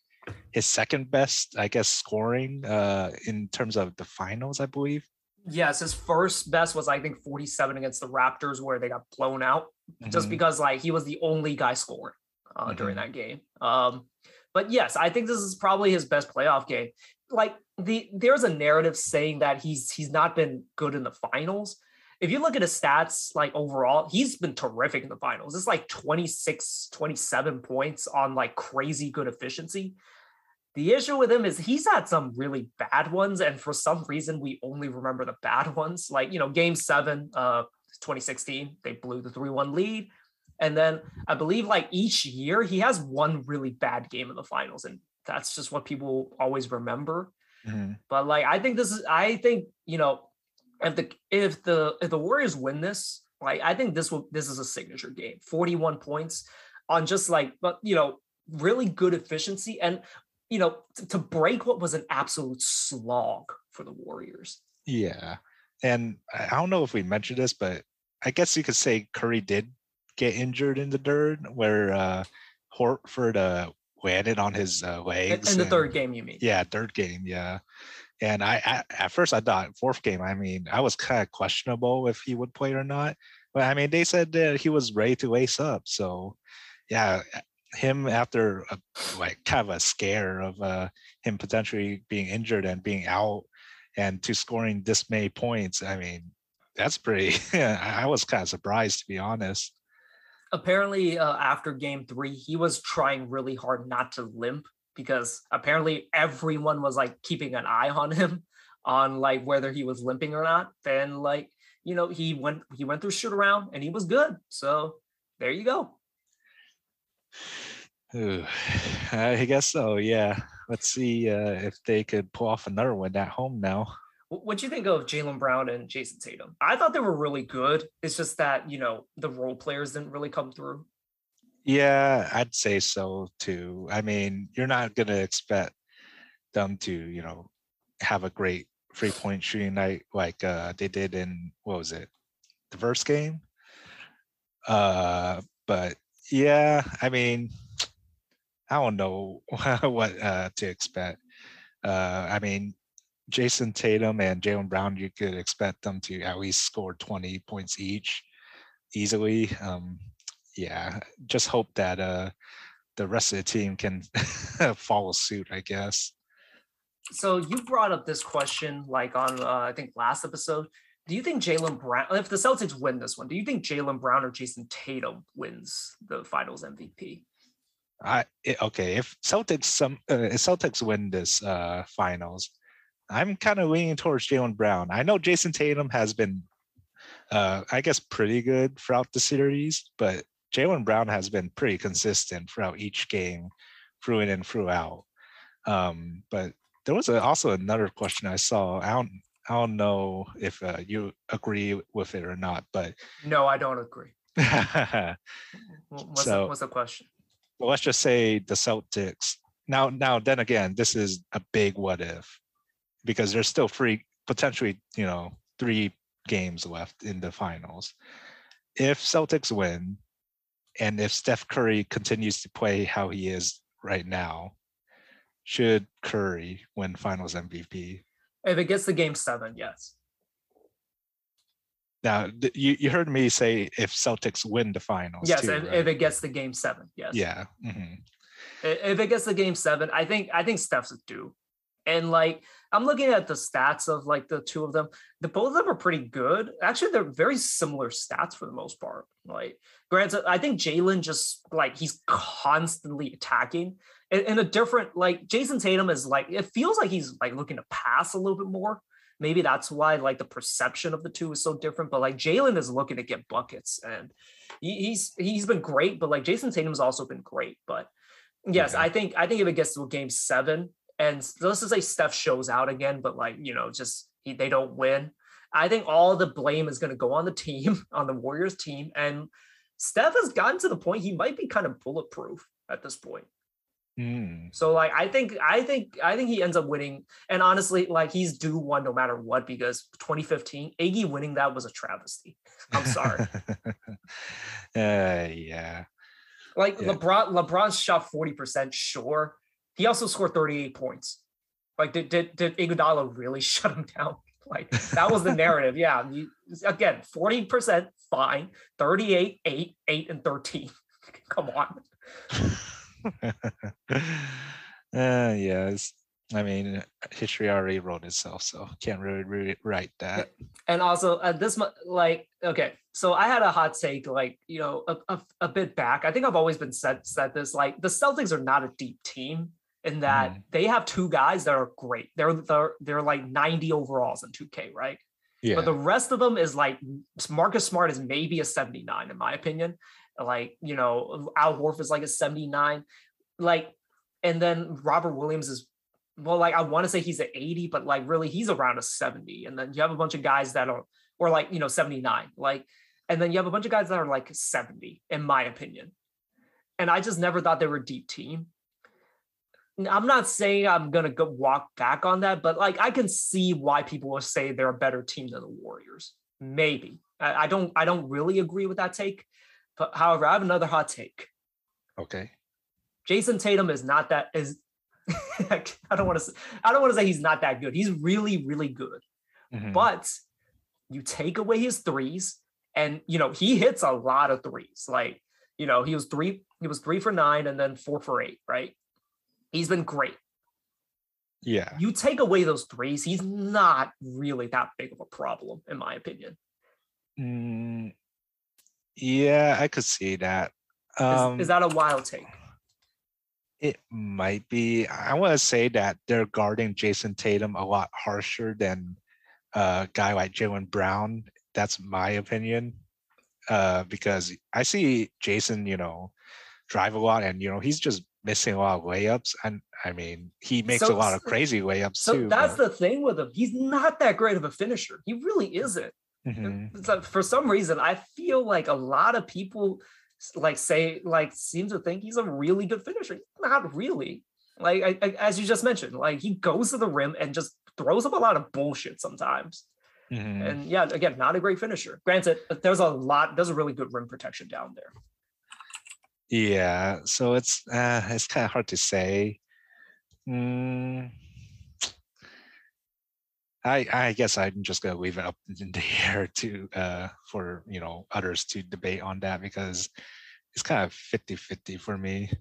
his second best, I guess, scoring uh in terms of the finals, I believe. Yes, his first best was I think 47 against the Raptors where they got blown out just Mhm. because like he was the only guy scoring uh, during Mhm. that game. Um, but yes, I think this is probably his best playoff game. Like the there's a narrative saying that he's he's not been good in the finals. If you look at his stats, like overall, he's been terrific in the finals. It's like 26, 27 points on like crazy good efficiency. The issue with him is he's had some really bad ones, and for some reason we only remember the bad ones. Like you know, Game Seven, uh, 2016, they blew the three-one lead, and then I believe like each year he has one really bad game in the finals, and that's just what people always remember. Mhm. But like I think this is, I think you know, if the if the if the Warriors win this, like I think this will this is a signature game. 41 points on just like, but you know, really good efficiency and you know to, to break what was an absolute slog for the Warriors. Yeah. And I don't know if we mentioned this, but I guess you could say Curry did get injured in the third, where uh Horford uh landed on his uh, In, legs. in the and- third game, you mean? Yeah, third game, yeah. And I, I at first I thought fourth game, I mean, I was kind of questionable if he would play or not. But I mean, they said that he was ready to lace up. So yeah, him after a, like kind of a scare of uh him potentially being injured and being out and to scoring this many points, I mean, that's pretty [LAUGHS] I was kind of surprised to be honest. Apparently uh, after game three he was trying really hard not to limp because apparently everyone was like keeping an eye on him [LAUGHS] on like whether he was limping or not then like you know he went he went through shoot around and he was good so there you go Ooh, [SIGHS] I guess so, yeah. Let's see uh, if they could pull off another one at home now. Wh- What'd you think of Jaylen Brown and Jayson Tatum? I thought they were really good. It's just that, you know, the role players didn't really come through. Yeah, I'd say so too. I mean, you're not gonna expect them to, you know, have a great three point shooting night like uh they did in what was it, the first game? Uh, but yeah, I mean, I don't know [LAUGHS] what uh to expect. Uh, I mean, Jayson Tatum and Jaylen Brown, you could expect them to at least score 20 points each easily. Um, yeah, just hope that uh the rest of the team can [LAUGHS] follow suit, I guess. So you brought up this question like on, uh, I think, last episode. Do you think Jaylen Brown, if the Celtics win this one, do you think Jaylen Brown or Jayson Tatum wins the finals MVP? I okay, if Celtics some uh, if Celtics win this uh finals, I'm kind of leaning towards Jaylen Brown. I know Jayson Tatum has been uh I guess pretty good throughout the series, but Jaylen Brown has been pretty consistent throughout each game, through in and throughout. Um, but there was a, also another question I saw. I don't I don't know if uh, you agree with it or not, but No, I don't agree. [LAUGHS] well, Wh- What's, So- the, what's the question? let's just say the Celtics. Now, now, then again, this is a big what if because there's still three, potentially, you know, three games left in the finals. If Celtics win, and if Steph Curry continues to play how he is right now, should Curry win Finals MVP? If it gets the game seven, yes. Now, you, you heard me say if Celtics win the finals. Yes, too, if, right? if it gets the game seven, yes. yeah. mhm. If it gets the game seven, I think I think Steph's due. And like I'm looking at the stats of like the two of them. The both of them are pretty good. Actually, they're very similar stats for the most part. Like, granted, I think Jaylen just like he's constantly attacking in, in a different like Jayson Tatum is like it feels like he's like looking to pass a little bit more. Maybe that's why like the perception of the two is so different. But like Jaylen is looking to get buckets and he, he's he's been great, but like Jayson Tatum's also been great. But yes, Okay. I think I think if it gets to a game seven, and let's just say Steph shows out again, but like you know, just he, they don't win. I think all the blame is going to go on the team, [LAUGHS] on the Warriors team. And Steph has gotten to the point he might be kind of bulletproof at this point. Mm. So like I think I think I think he ends up winning. And honestly, like he's due one no matter what because 2015 Iggy winning that was a travesty. I'm sorry. [LAUGHS] uh, yeah. Like Yeah. LeBron, LeBron shot 40%, sure. He also scored 38 points. Like, did did, did Iguodala really [LAUGHS] shut him down? Like that was the [LAUGHS] narrative. Yeah. You, again, 40%, fine. 38, 8, 8, and 13. [LAUGHS] Come on. uh, yes. I mean, history already wrote itself, so can't really rewrite that. And also uh, this like okay, so I had a hot take like you know a, a, a bit back. I think I've always been said said this like the Celtics are not a deep team in that Mhm. they have two guys that are great. They're they're they're like 90 overalls in 2K, right? Yeah. But the rest of them is like Marcus Smart is maybe a 79 in my opinion. Like, you know, Al Horf is like a 79. Like, and then Robert Williams is well, like I want to say he's an 80, but like really he's around a 70. And then you have a bunch of guys that are or like, you know, 79. Like, and then you have a bunch of guys that are like 70, in my opinion. And I just never thought they were a deep team. I'm not saying I'm gonna go walk back on that, but like I can see why people will say they're a better team than the Warriors. Maybe I, I don't. I don't really agree with that take. But however, I have another hot take. okay. Jayson Tatum is not that is. [LAUGHS] I don't want to. I don't want to say he's not that good. He's really, really good. Mhm. But you take away his threes, and you know he hits a lot of threes. Like you know he was three. He was three for nine, and then four for eight. Right. He's been great. yeah. you take away those threes, he's not really that big of a problem, in my opinion. Mm, yeah, I could see that. Is, Um, is that a wild take? it might be. I want to say that they're guarding Jayson Tatum a lot harsher than a guy like Jaylen Brown. That's my opinion. Uh, because I see Jayson, you know, drive a lot, and you know he's just missing a lot of layups. And I mean, he makes So- a lot of crazy layups So too. that's but- the thing with him. He's not that great of a finisher. He really isn't. Mhm. It's for some reason, I feel like a lot of people like say like seem to think he's a really good finisher. Not really. Like I, I- as you just mentioned, like he goes to the rim and just throws up a lot of bullshit sometimes. Mhm. And yeah, again, not a great finisher. Granted, there's a lot. There's a really good rim protection down there. Yeah, so it's uh, it's kind of hard to say. Mm, I I guess I'm just gonna leave it up [LAUGHS] in the air to uh for you know others to debate on that because it's kind of 50-50 for me.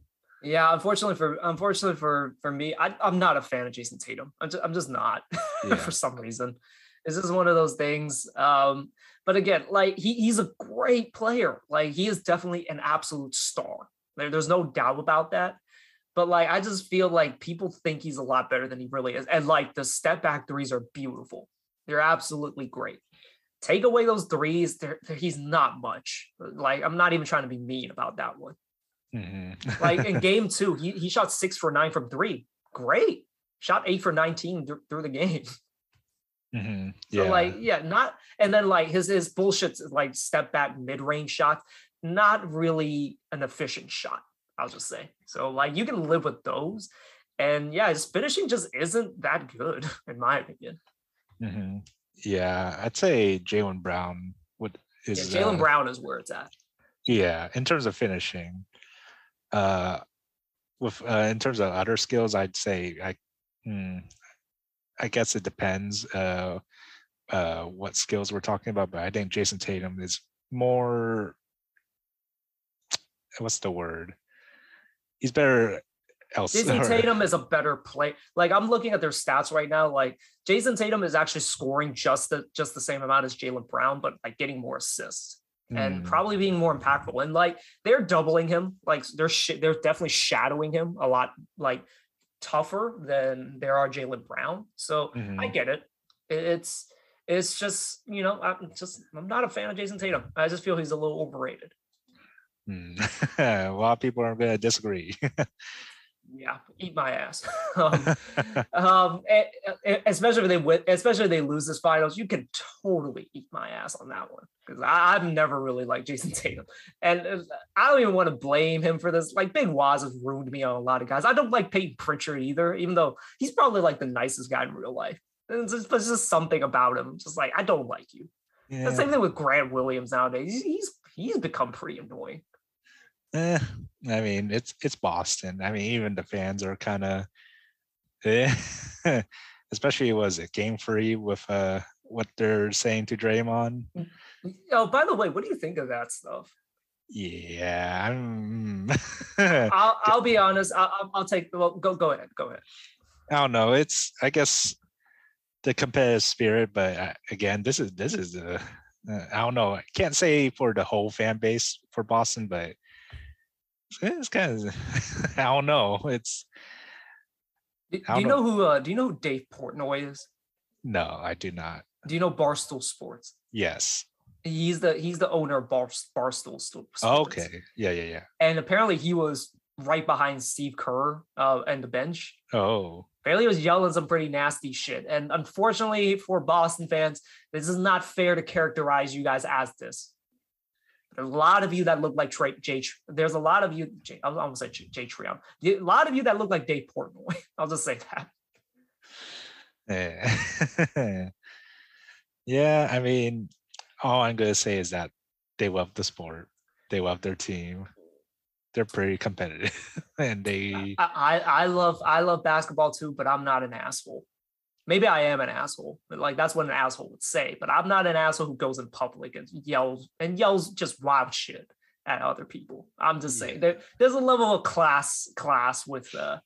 Yeah, unfortunately for unfortunately for for me, I, I'm not a fan of Jayson Tatum. I'm just, I'm just not [LAUGHS] Yeah. for some reason. This is one of those things. Um, but again, like he, he's a great player. Like he is definitely an absolute star. There, there's no doubt about that. But like I just feel like people think he's a lot better than he really is. And like the step back threes are beautiful. They're absolutely great. Take away those threes, they're, they're- he's not much. Like I'm not even trying to be mean about that one. Mhm. Like in [LAUGHS] game two, he, he shot six for nine from three. Great. Shot eight for 19 th- through the game. [LAUGHS] Mhm. So Yeah. like, yeah, not and then like his his bullshit like step back mid-range shots, not really an efficient shot, I'll just say. So like you can live with those. And yeah, his finishing just isn't that good, [LAUGHS] in my opinion. Mhm. Yeah, I'd say Jaylen Brown would Yeah, is Jaylen uh, Brown is where it's at. Yeah, in terms of finishing, uh, with uh, in terms of other skills, I'd say I, hmm, I guess it depends uh, uh, what skills we're talking about. But I think Jayson Tatum is more. What's the word? He's better else. [LAUGHS] Jayson Tatum is a better play. Like I'm looking at their stats right now. Like Jayson Tatum is actually scoring just the just the same amount as Jaylen Brown, but like getting more assists. and Hmm, probably being more impactful. And like they're doubling him, like they're sh- they're definitely shadowing him a lot, like tougher than there are Jaylen Brown. So I mhm. get it. It- It's it's just you know I'm just I'm not a fan of Jayson Tatum. I just feel he's a little overrated. Hmm. [LAUGHS] a lot of people are going to disagree. yeah, eat my ass. [LAUGHS] um, um, especially if they win, especially if they lose this finals, you can totally eat my ass on that one because I've never really liked Jayson [LAUGHS] Tatum, and uh, I don't even want to blame him for this. Like Big Waz has ruined me on a lot of guys. I don't like Payton Pritchard either, even though he's probably like the nicest guy in real life. It's just, it's just something about him, just like I don't like you. Yeah. The same thing with Grant Williams nowadays. He's he's become pretty annoying. Eh, I mean, it's it's Boston. I mean, even the fans are kind of, eh. [LAUGHS] especially was it game free with uh what they're saying to Draymond. Oh, by the way, what do you think of that stuff? Yeah, [LAUGHS] I'll I'll be honest. I'll I'll take. Well, go go ahead. Go ahead. I don't know. It's I guess the competitive spirit, but uh, again, this is this is uh, I don't know. I can't say for the whole fan base for Boston, but it's kind of [LAUGHS] I don't know. It's do, do you know, know who uh, do you know who Dave Portnoy is? No, I do not. Do you know Barstool Sports? Yes. He's the he's the owner of Bar, Barstool Sports. okay. Yeah, yeah, yeah. And apparently he was right behind Steve Kerr uh, and the bench. Oh. Bailey was yelling some pretty nasty shit. And unfortunately for Boston fans, this is not fair to characterize you guys as this. There's a lot of you that look like Trey, Jay. There's a lot of you. Jay, I almost say Jay Treon. A lot of you that look like Dave Portnoy. [LAUGHS] I'll just say that. Yeah. [LAUGHS] yeah. I mean, all I'm gonna say is that they love the sport. They love their team. They're pretty competitive, [LAUGHS] and they. I, I I love I love basketball too, but I'm not an asshole maybe I am an asshole. Like that's what an asshole would say. But I'm not an asshole who goes in public and yells and yells just wild shit at other people. I'm just saying there, there's a level of class class with uh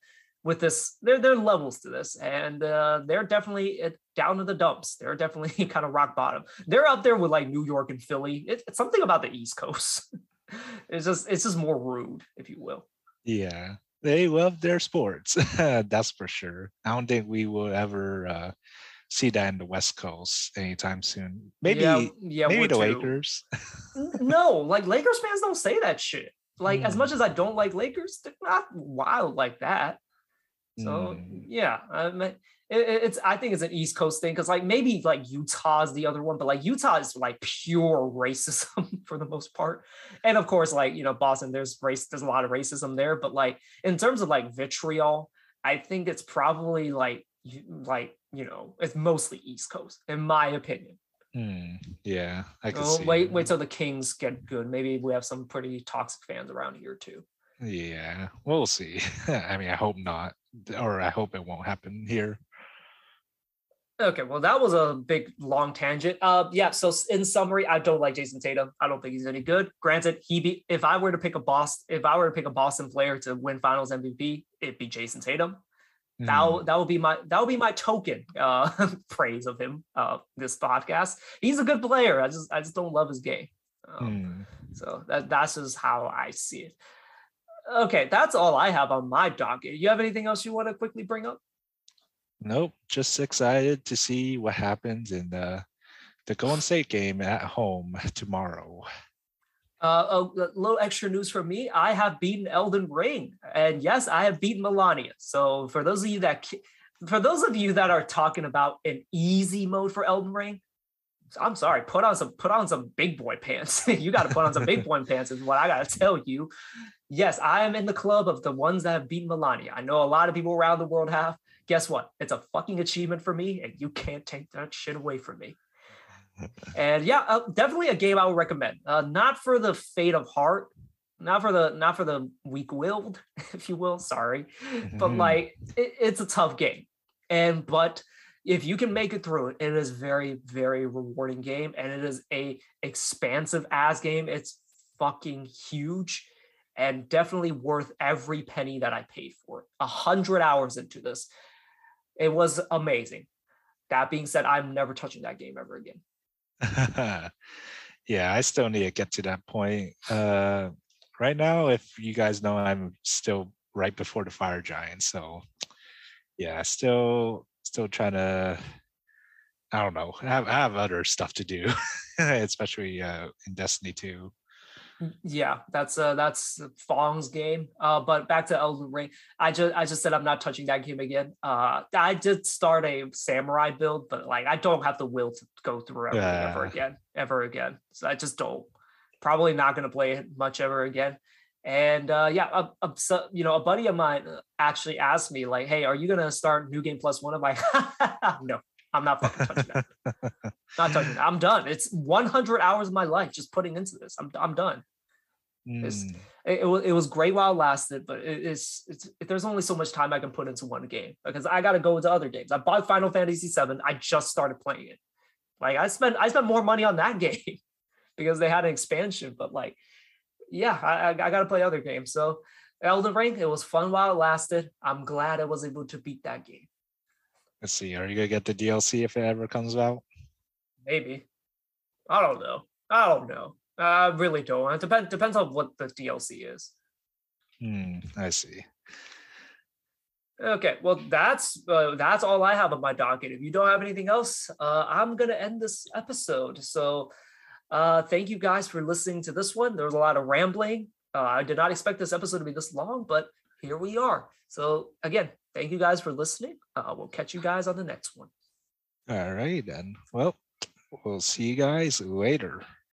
with this. There there are levels to this, and uh, they're definitely down to the dumps. They're definitely [LAUGHS] kind of rock bottom. They're up there with like New York and Philly. It, it's something about the East Coast. [LAUGHS] it's just it's just more rude, if you will. Yeah, they love their sports. [LAUGHS] That's for sure. I don't think we will ever uh, see that in the West Coast anytime soon. Maybe, yeah, yeah maybe the too. Lakers. no, like Lakers fans don't say that shit. Like mm. as much as I don't like Lakers, they're not wild like that. So mm. yeah, I mean, it, it's I think it's an East Coast thing because like maybe like Utah's the other one, but like Utah is like pure racism [LAUGHS] for the most part, and of course like you know Boston, there's race, there's a lot of racism there, but like in terms of like vitriol, I think it's probably like like you know it's mostly East Coast in my opinion. Mm, yeah, I can oh, see. Wait, wait till the Kings get good. Maybe we have some pretty toxic fans around here too. Yeah, we'll see. [LAUGHS] I mean, I hope not, or I hope it won't happen here. Okay, well, that was a big long tangent. Uh, yeah. So in summary, I don't like Jayson Tatum. I don't think he's any good. Granted, he be if I were to pick a boss, if I were to pick a Boston player to win Finals MVP, it'd be Jayson Tatum. Mm. That that would be my that would be my token uh, [LAUGHS] praise of him. Uh, this podcast. He's a good player. I just I just don't love his game. Um, mm. So that that's just how I see it. Okay, that's all I have on my docket. You have anything else you want to quickly bring up? Nope, just excited to see what happens in the the Golden State game at home [LAUGHS] tomorrow. Uh, a little extra news for me. I have beaten Elden Ring, and yes, I have beaten Malenia. So for those of you that, for those of you that are talking about an easy mode for Elden Ring, I'm sorry. Put on some, put on some big boy pants. [LAUGHS] you got to put on some big boy [LAUGHS] pants. Is what I got to tell you. Yes, I am in the club of the ones that have beaten Malenia. I know a lot of people around the world have guess what? It's a fucking achievement for me, and you can't take that shit away from me. [LAUGHS] and yeah, uh, definitely a game I would recommend. Uh, not for the fate of heart, not for the not for the weak-willed, [LAUGHS] if you will. Sorry, mm-hmm. but like it, it's a tough game, and but if you can make it through it, it is very very rewarding game, and it is a expansive ass game. It's fucking huge and definitely worth every penny that I paid for it. A hundred hours into this. It was amazing. That being said, I'm never touching that game ever again. [LAUGHS] yeah, I still need to get to that point. Uh, right now, if you guys know, I'm still right before the fire giant. So yeah, still still trying to I don't know. I have, I have other stuff to do, [LAUGHS] especially uh, in Destiny 2. Yeah, that's uh that's Fong's game. Uh, but back to Elden Ring. I just I just said I'm not touching that game again. Uh, I did start a samurai build, but like I don't have the will to go through everything ever again, ever again. So I just don't. Probably not going to play it much ever again. And uh, yeah, a, a, so, you know, a buddy of mine uh, actually asked me like, "Hey, are you going to start New Game Plus One?" I'm like, [LAUGHS] "No, I'm not fucking touching that. [LAUGHS] not touching that. I'm done. It's 100 hours of my life just putting into this. I'm I'm done." Mm, it, it was it was great while it lasted, but it, it's it's there's only so much time I can put into one game because I got to go into other games. I bought Final Fantasy VII. I just started playing it. Like I spent I spent more money on that [LAUGHS] game because they had an expansion. But like, yeah, I I, I got to play other games. So Elden Ring, it was fun while it lasted. I'm glad I was able to beat that game. let's see. Are you gonna get the DLC if it ever comes out? Maybe. I don't know. I don't know. I really don't. It depends depends on what the DLC is. Hmm, I see. Okay, well that's uh, that's all I have on my docket. If you don't have anything else, uh, I'm gonna end this episode. So, uh, thank you guys for listening to this one. There was a lot of rambling. Uh, I did not expect this episode to be this long, but here we are. So again, thank you guys for listening. Uh, we'll catch you guys on the next one. All right then. Well, we'll see you guys later.